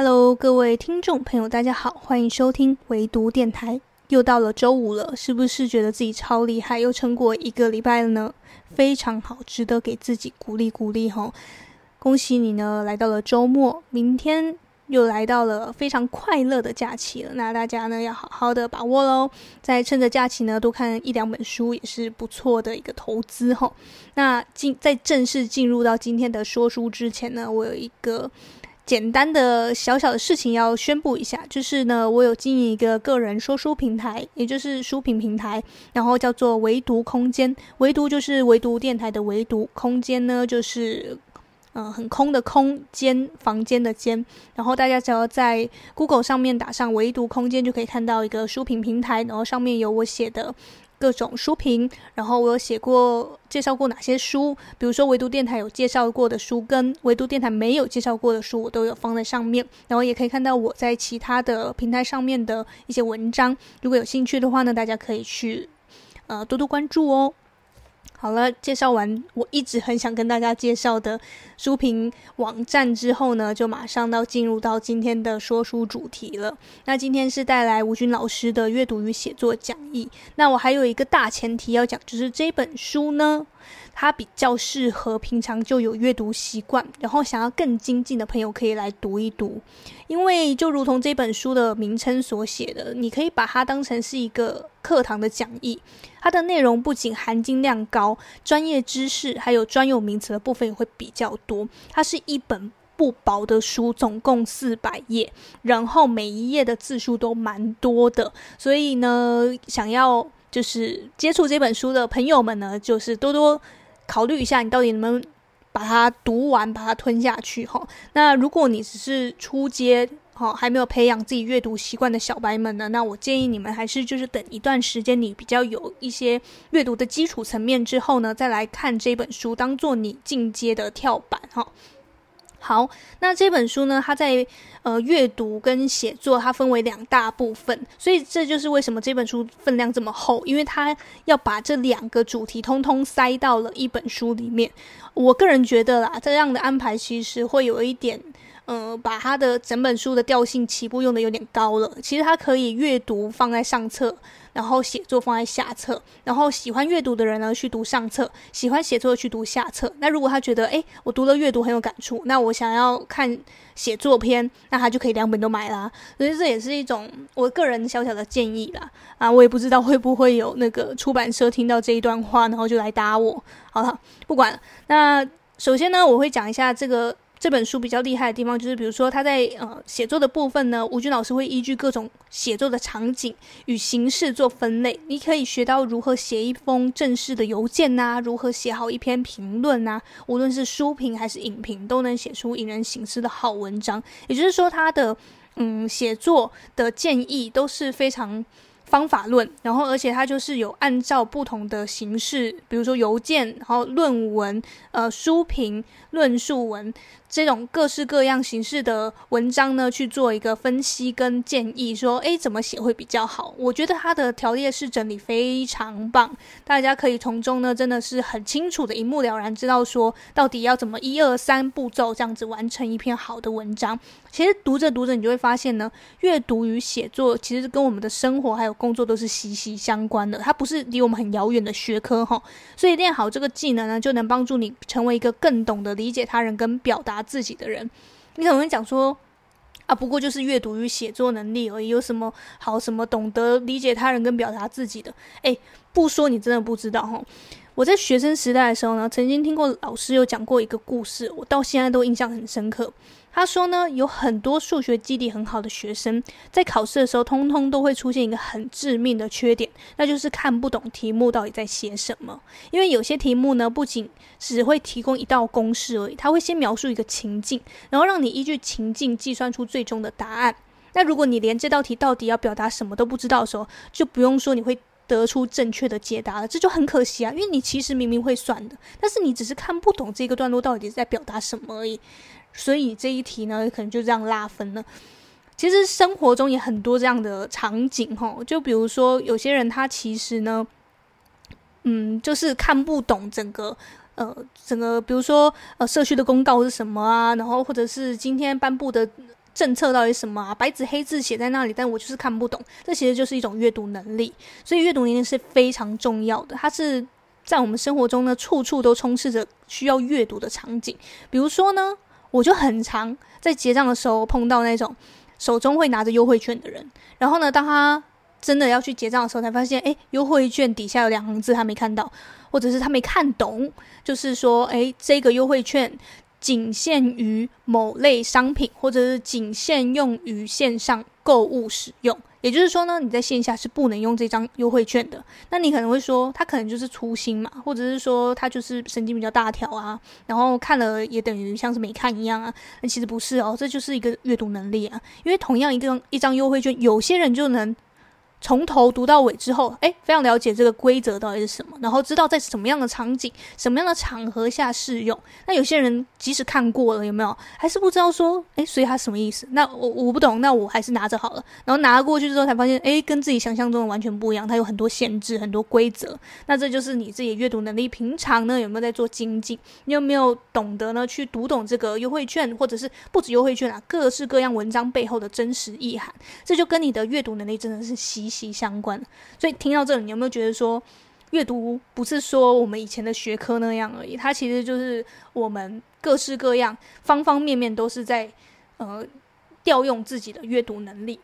Hello，各位听众朋友，大家好，欢迎收听唯读电台。又到了周五了，是不是觉得自己超厉害，又撑过一个礼拜了呢？非常好，值得给自己鼓励鼓励哈！恭喜你呢，来到了周末，明天又来到了非常快乐的假期了。那大家呢，要好好的把握喽，再趁着假期呢，多看一两本书也是不错的一个投资哈。那进在正式进入到今天的说书之前呢，我有一个。简单的小小的事情要宣布一下，就是呢，我有经营一个个人说书平台，也就是书评平台，然后叫做唯读空间。唯读就是唯读电台的唯读，空间呢就是嗯、很空的空间，房间的间。然后大家只要在 Google 上面打上“唯读空间”，就可以看到一个书评平台，然后上面有我写的。各种书评，然后我有写过介绍过哪些书，比如说唯独电台有介绍过的书，跟唯独电台没有介绍过的书，我都有放在上面。然后也可以看到我在其他的平台上面的一些文章。如果有兴趣的话呢，大家可以去呃多多关注哦。好了，介绍完我一直很想跟大家介绍的书评网站之后呢，就马上到进入到今天的说书主题了。那今天是带来吴军老师的阅读与写作讲义。那我还有一个大前提要讲，就是这本书呢。它比较适合平常就有阅读习惯，然后想要更精进的朋友可以来读一读。因为就如同这本书的名称所写的，你可以把它当成是一个课堂的讲义。它的内容不仅含金量高，专业知识还有专有名词的部分也会比较多。它是一本不薄的书，总共四百页，然后每一页的字数都蛮多的。所以呢，想要就是接触这本书的朋友们呢，就是多多。考虑一下，你到底能不能把它读完，把它吞下去哈？那如果你只是初阶哈，还没有培养自己阅读习惯的小白们呢？那我建议你们还是就是等一段时间，你比较有一些阅读的基础层面之后呢，再来看这本书，当做你进阶的跳板哈。好，那这本书呢，它在呃阅读跟写作，它分为两大部分，所以这就是为什么这本书分量这么厚，因为它要把这两个主题通通塞到了一本书里面。我个人觉得啦，这样的安排其实会有一点。呃，把他的整本书的调性起步用的有点高了。其实他可以阅读放在上册，然后写作放在下册。然后喜欢阅读的人呢，去读上册；喜欢写作去读下册。那如果他觉得，诶，我读了阅读很有感触，那我想要看写作篇，那他就可以两本都买啦。所以这也是一种我个人小小的建议啦。啊，我也不知道会不会有那个出版社听到这一段话，然后就来打我。好了，不管了。那首先呢，我会讲一下这个。这本书比较厉害的地方，就是比如说他在呃写作的部分呢，吴军老师会依据各种写作的场景与形式做分类。你可以学到如何写一封正式的邮件呐、如何写好一篇评论呐，无论是书评还是影评，都能写出引人省思的好文章。也就是说，他的嗯写作的建议都是非常。方法论，然后而且它就是有按照不同的形式，比如说邮件，然后论文、呃书评、论述文这种各式各样形式的文章呢，去做一个分析跟建议，说诶怎么写会比较好？我觉得它的条列式整理非常棒，大家可以从中呢真的是很清楚的一目了然，知道说到底要怎么一二三步骤这样子完成一篇好的文章。其实读着读着，你就会发现呢，阅读与写作其实跟我们的生活还有工作都是息息相关的，它不是离我们很遥远的学科哈。所以练好这个技能呢，就能帮助你成为一个更懂得理解他人跟表达自己的人。你可能会讲说，啊，不过就是阅读与写作能力而已，有什么好什么懂得理解他人跟表达自己的？诶，不说你真的不知道哈。我在学生时代的时候呢，曾经听过老师有讲过一个故事，我到现在都印象很深刻。他说呢，有很多数学基底很好的学生，在考试的时候，通通都会出现一个很致命的缺点，那就是看不懂题目到底在写什么。因为有些题目呢，不仅只会提供一道公式而已，他会先描述一个情境，然后让你依据情境计算出最终的答案。那如果你连这道题到底要表达什么都不知道的时候，就不用说你会得出正确的解答了，这就很可惜啊，因为你其实明明会算的，但是你只是看不懂这个段落到底在表达什么而已。所以这一题呢，可能就这样拉分了。其实生活中也很多这样的场景，吼，就比如说有些人他其实呢，嗯，就是看不懂整个，呃，整个，比如说呃，社区的公告是什么啊，然后或者是今天颁布的政策到底什么啊？白纸黑字写在那里，但我就是看不懂。这其实就是一种阅读能力，所以阅读能力是非常重要的。它是在我们生活中呢，处处都充斥着需要阅读的场景。比如说呢，我就很常在结账的时候碰到那种手中会拿着优惠券的人，然后呢，当他真的要去结账的时候，才发现，哎，优惠券底下有两行字他没看到，或者是他没看懂，就是说，哎，这个优惠券。仅限于某类商品，或者是仅限用于线上购物使用。也就是说呢，你在线下是不能用这张优惠券的。那你可能会说，他可能就是粗心嘛，或者是说他就是神经比较大条啊，然后看了也等于像是没看一样啊。那其实不是哦，这就是一个阅读能力啊。因为同样一个一张优惠券，有些人就能。从头读到尾之后，诶，非常了解这个规则到底是什么，然后知道在什么样的场景、什么样的场合下适用。那有些人即使看过了，有没有还是不知道说，诶，所以它什么意思？那我我不懂，那我还是拿着好了。然后拿过去之后才发现，诶，跟自己想象中的完全不一样，它有很多限制、很多规则。那这就是你自己阅读能力，平常呢有没有在做精进？你有没有懂得呢去读懂这个优惠券，或者是不止优惠券啊，各式各样文章背后的真实意涵？这就跟你的阅读能力真的是息息相关，所以听到这里，你有没有觉得说，阅读不是说我们以前的学科那样而已？它其实就是我们各式各样、方方面面都是在呃调用自己的阅读能力。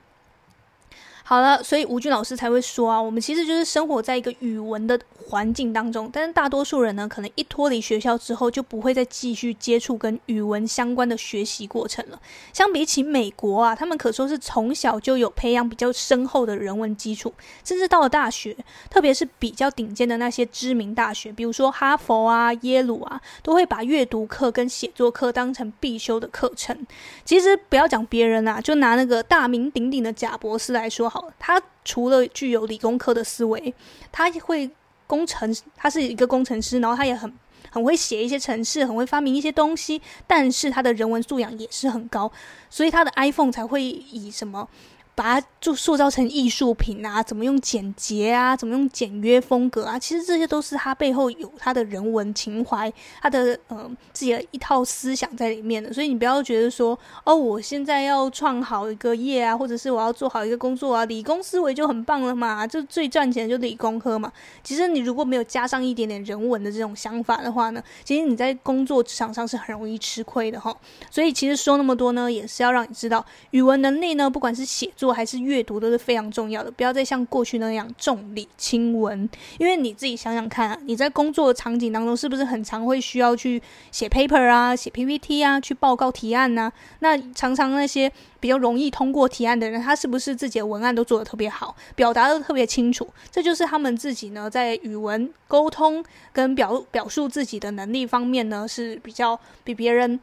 好了，所以吴军老师才会说啊，我们其实就是生活在一个语文的环境当中，但是大多数人呢，可能一脱离学校之后，就不会再继续接触跟语文相关的学习过程了。相比起美国啊，他们可说是从小就有培养比较深厚的人文基础，甚至到了大学，特别是比较顶尖的那些知名大学，比如说哈佛啊、耶鲁啊，都会把阅读课跟写作课当成必修的课程。其实不要讲别人啊，就拿那个大名鼎鼎的贾博士来说。好，他除了具有理工科的思维，他会工程，他是一个工程师，然后他也很很会写一些程式，很会发明一些东西，但是他的人文素养也是很高，所以他的 iPhone 才会以什么。把它就塑造成艺术品啊，怎么用简洁啊，怎么用简约风格啊？其实这些都是他背后有他的人文情怀，他的呃自己的一套思想在里面的。所以你不要觉得说，哦，我现在要创好一个业啊，或者是我要做好一个工作啊，理工思维就很棒了嘛，就最赚钱的就理工科嘛。其实你如果没有加上一点点人文的这种想法的话呢，其实你在工作职场上是很容易吃亏的哈。所以其实说那么多呢，也是要让你知道，语文能力呢，不管是写作。做还是阅读都是非常重要的，不要再像过去那样重理轻文。因为你自己想想看啊，你在工作的场景当中，是不是很常会需要去写 paper 啊、写 PPT 啊、去报告提案呢？那常常那些比较容易通过提案的人，他是不是自己的文案都做得特别好，表达的特别清楚？这就是他们自己呢，在语文沟通跟表表述自己的能力方面呢，是比较比别人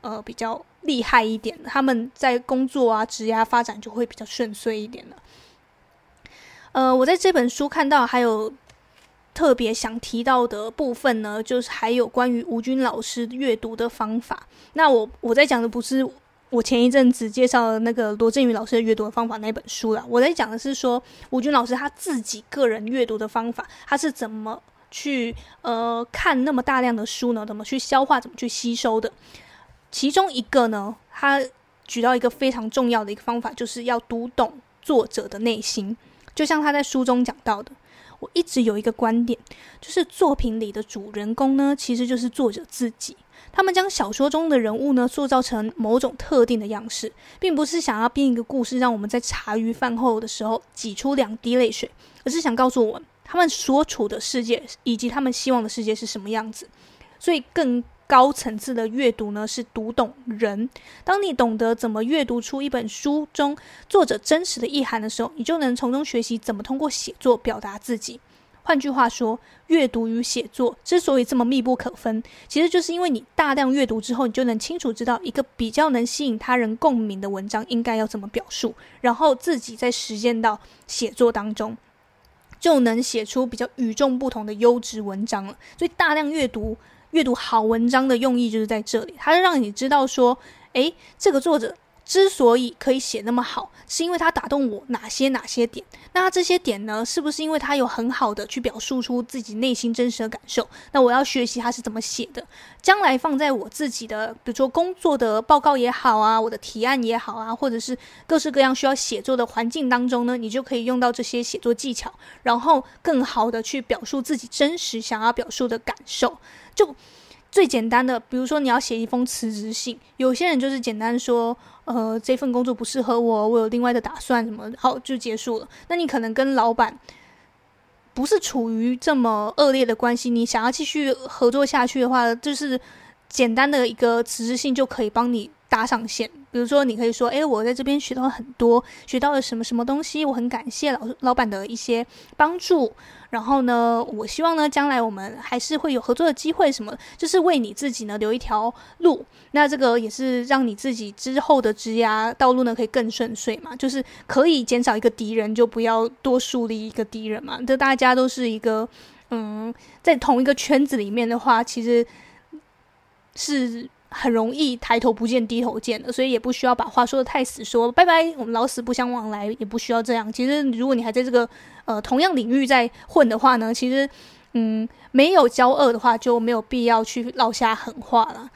呃比较。厉害一点，他们在工作啊、职业发展就会比较顺遂一点了。呃，我在这本书看到还有特别想提到的部分呢，就是还有关于吴军老师阅读的方法。那我我在讲的不是我前一阵子介绍的那个罗振宇老师的阅读的方法那本书了，我在讲的是说吴军老师他自己个人阅读的方法，他是怎么去呃看那么大量的书呢？怎么去消化？怎么去吸收的？其中一个呢，他举到一个非常重要的一个方法，就是要读懂作者的内心。就像他在书中讲到的，我一直有一个观点，就是作品里的主人公呢，其实就是作者自己。他们将小说中的人物呢，塑造成某种特定的样式，并不是想要编一个故事，让我们在茶余饭后的时候挤出两滴泪水，而是想告诉我们，他们所处的世界以及他们希望的世界是什么样子。所以更。高层次的阅读呢，是读懂人。当你懂得怎么阅读出一本书中作者真实的意涵的时候，你就能从中学习怎么通过写作表达自己。换句话说，阅读与写作之所以这么密不可分，其实就是因为你大量阅读之后，你就能清楚知道一个比较能吸引他人共鸣的文章应该要怎么表述，然后自己再实践到写作当中，就能写出比较与众不同的优质文章了。所以，大量阅读。阅读好文章的用意就是在这里，它是让你知道说，诶，这个作者之所以可以写那么好，是因为他打动我哪些哪些点？那这些点呢，是不是因为他有很好的去表述出自己内心真实的感受？那我要学习他是怎么写的，将来放在我自己的，比如说工作的报告也好啊，我的提案也好啊，或者是各式各样需要写作的环境当中呢，你就可以用到这些写作技巧，然后更好的去表述自己真实想要表述的感受，就。最简单的，比如说你要写一封辞职信，有些人就是简单说，呃，这份工作不适合我，我有另外的打算，什么好就结束了。那你可能跟老板不是处于这么恶劣的关系，你想要继续合作下去的话，就是简单的一个辞职信就可以帮你搭上线。比如说，你可以说，诶，我在这边学到很多，学到了什么什么东西，我很感谢老老板的一些帮助。然后呢，我希望呢，将来我们还是会有合作的机会，什么，就是为你自己呢留一条路。那这个也是让你自己之后的职涯道路呢可以更顺遂嘛，就是可以减少一个敌人，就不要多树立一个敌人嘛。这大家都是一个，嗯，在同一个圈子里面的话，其实是。很容易抬头不见低头见的，所以也不需要把话说得太死说，说拜拜，我们老死不相往来，也不需要这样。其实，如果你还在这个呃同样领域在混的话呢，其实嗯没有交恶的话，就没有必要去落下狠话了。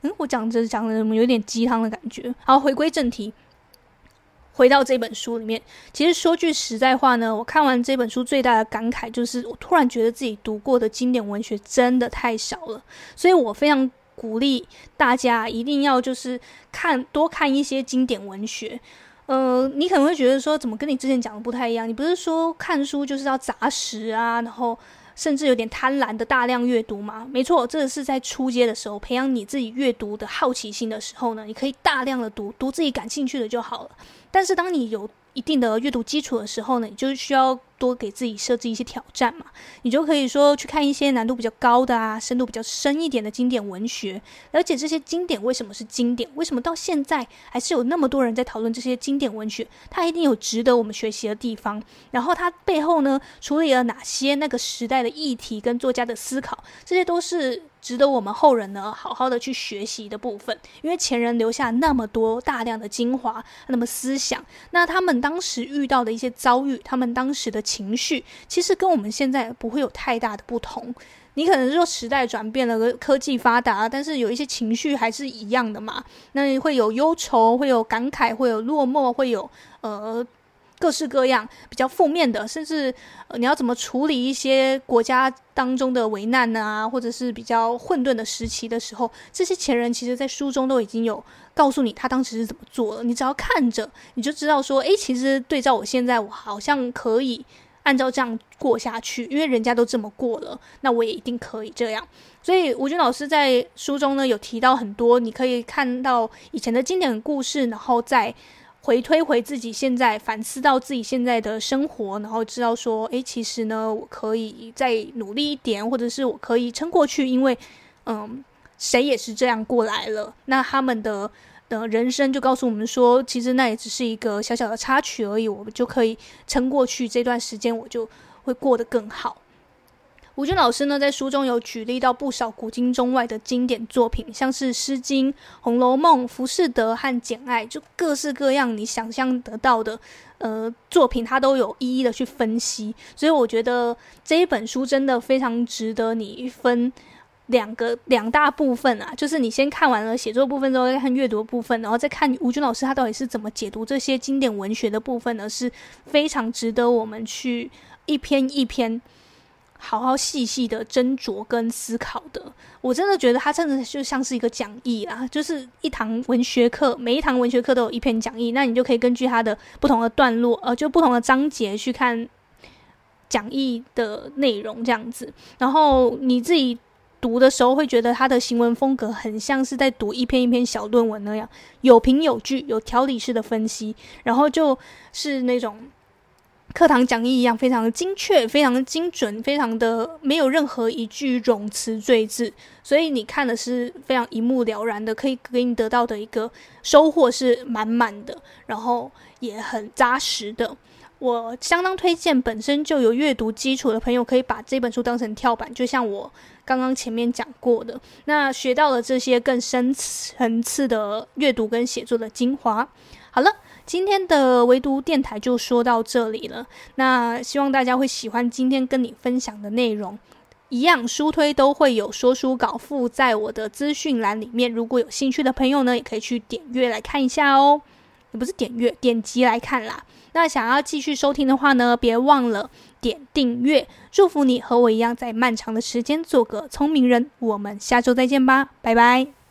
嗯，我讲着讲着怎么有点鸡汤的感觉？好，回归正题，回到这本书里面，其实说句实在话呢，我看完这本书最大的感慨就是，我突然觉得自己读过的经典文学真的太少了，所以我非常。鼓励大家一定要就是看多看一些经典文学。呃，你可能会觉得说，怎么跟你之前讲的不太一样？你不是说看书就是要杂食啊，然后甚至有点贪婪的大量阅读吗？没错，这个是在初阶的时候培养你自己阅读的好奇心的时候呢，你可以大量的读，读自己感兴趣的就好了。但是当你有一定的阅读基础的时候呢，你就需要多给自己设置一些挑战嘛。你就可以说去看一些难度比较高的啊，深度比较深一点的经典文学，了解这些经典为什么是经典，为什么到现在还是有那么多人在讨论这些经典文学，它一定有值得我们学习的地方。然后它背后呢，处理了哪些那个时代的议题跟作家的思考，这些都是。值得我们后人呢好好的去学习的部分，因为前人留下那么多大量的精华，那么思想，那他们当时遇到的一些遭遇，他们当时的情绪，其实跟我们现在不会有太大的不同。你可能说时代转变了，科技发达，但是有一些情绪还是一样的嘛。那会有忧愁，会有感慨，会有落寞，会有呃。各式各样比较负面的，甚至，你要怎么处理一些国家当中的危难啊，或者是比较混沌的时期的时候，这些前人其实在书中都已经有告诉你他当时是怎么做了。你只要看着，你就知道说，诶，其实对照我现在，我好像可以按照这样过下去，因为人家都这么过了，那我也一定可以这样。所以吴军老师在书中呢有提到很多，你可以看到以前的经典故事，然后再。回推回自己现在，反思到自己现在的生活，然后知道说，诶，其实呢，我可以再努力一点，或者是我可以撑过去，因为，嗯，谁也是这样过来了。那他们的的人生就告诉我们说，其实那也只是一个小小的插曲而已，我们就可以撑过去这段时间，我就会过得更好。吴军老师呢，在书中有举例到不少古今中外的经典作品，像是《诗经》《红楼梦》《浮士德》和《简爱》，就各式各样你想象得到的呃作品，他都有一一的去分析。所以我觉得这一本书真的非常值得你分两个两大部分啊，就是你先看完了写作部分之后，再看阅读部分，然后再看吴军老师他到底是怎么解读这些经典文学的部分呢，是非常值得我们去一篇一篇。好好细细的斟酌跟思考的，我真的觉得它真的就像是一个讲义啦，就是一堂文学课，每一堂文学课都有一篇讲义，那你就可以根据它的不同的段落，呃，就不同的章节去看讲义的内容这样子。然后你自己读的时候，会觉得它的行文风格很像是在读一篇一篇小论文那样，有凭有据，有条理式的分析，然后就是那种。课堂讲义一样，非常的精确，非常的精准，非常的没有任何一句冗词赘字，所以你看的是非常一目了然的，可以给你得到的一个收获是满满的，然后也很扎实的。我相当推荐本身就有阅读基础的朋友，可以把这本书当成跳板，就像我刚刚前面讲过的，那学到了这些更深层次的阅读跟写作的精华。好了，今天的唯读电台就说到这里了。那希望大家会喜欢今天跟你分享的内容。一样书推都会有说书稿附在我的资讯栏里面，如果有兴趣的朋友呢，也可以去点阅来看一下哦。也不是点阅，点击来看啦。那想要继续收听的话呢，别忘了点订阅。祝福你和我一样，在漫长的时间做个聪明人。我们下周再见吧，拜拜。